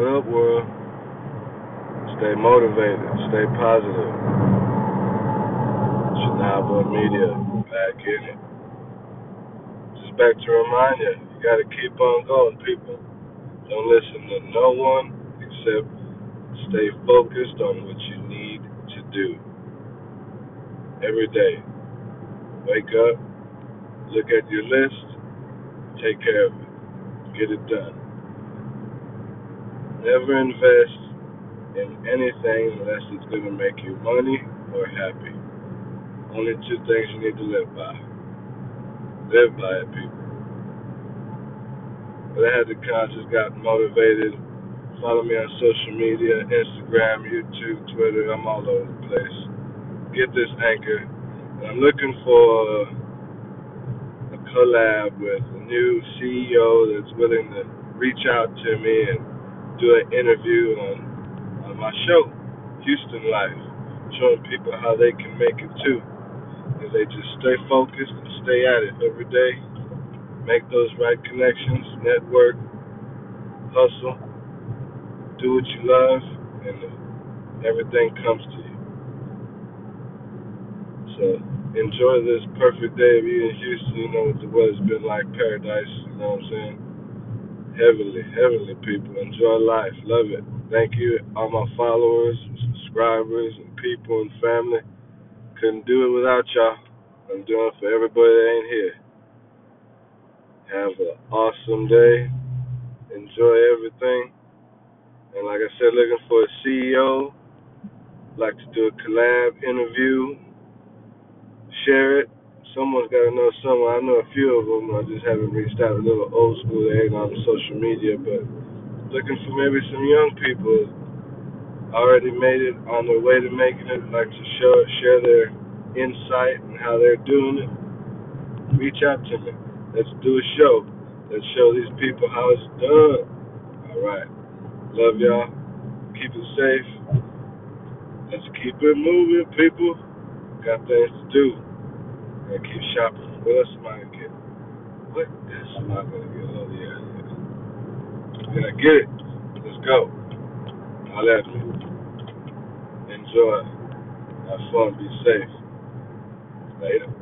Up, world? Stay motivated. Stay positive. Shanaba Media, back in it. Just back to remind you, you gotta keep on going, people. Don't listen to no one except stay focused on what you need to do. Every day. Wake up, look at your list, take care of it, get it done. Never invest in anything unless it's going to make you money or happy. Only two things you need to live by. Live by it, people. But I had the of got motivated. Follow me on social media, Instagram, YouTube, Twitter. I'm all over the place. Get this anchor. And I'm looking for a collab with a new CEO that's willing to reach out to me and do an interview on on my show, Houston Life, showing people how they can make it too. If they just stay focused and stay at it every day, make those right connections, network, hustle, do what you love, and everything comes to you. So enjoy this perfect day of you in Houston. You know what the weather's been like, paradise. You know what I'm saying? Heavenly, heavenly people. Enjoy life. Love it. Thank you, all my followers, subscribers, and people and family. Couldn't do it without y'all. I'm doing it for everybody that ain't here. Have an awesome day. Enjoy everything. And like I said, looking for a CEO. Like to do a collab interview share it. Someone's got to know someone. I know a few of them. I just haven't reached out. A little old school. They ain't on social media, but looking for maybe some young people already made it on their way to making it. Like to show share their insight and how they're doing it. Reach out to me. Let's do a show. Let's show these people how it's done. All right. Love y'all. Keep it safe. Let's keep it moving, people. Got things to do. Gotta keep shopping. What else am I gonna get? What else am I gonna get? Oh yeah, yeah. Did I get it? Let's go. Holla at me. Enjoy. Have fun. Be safe. Later.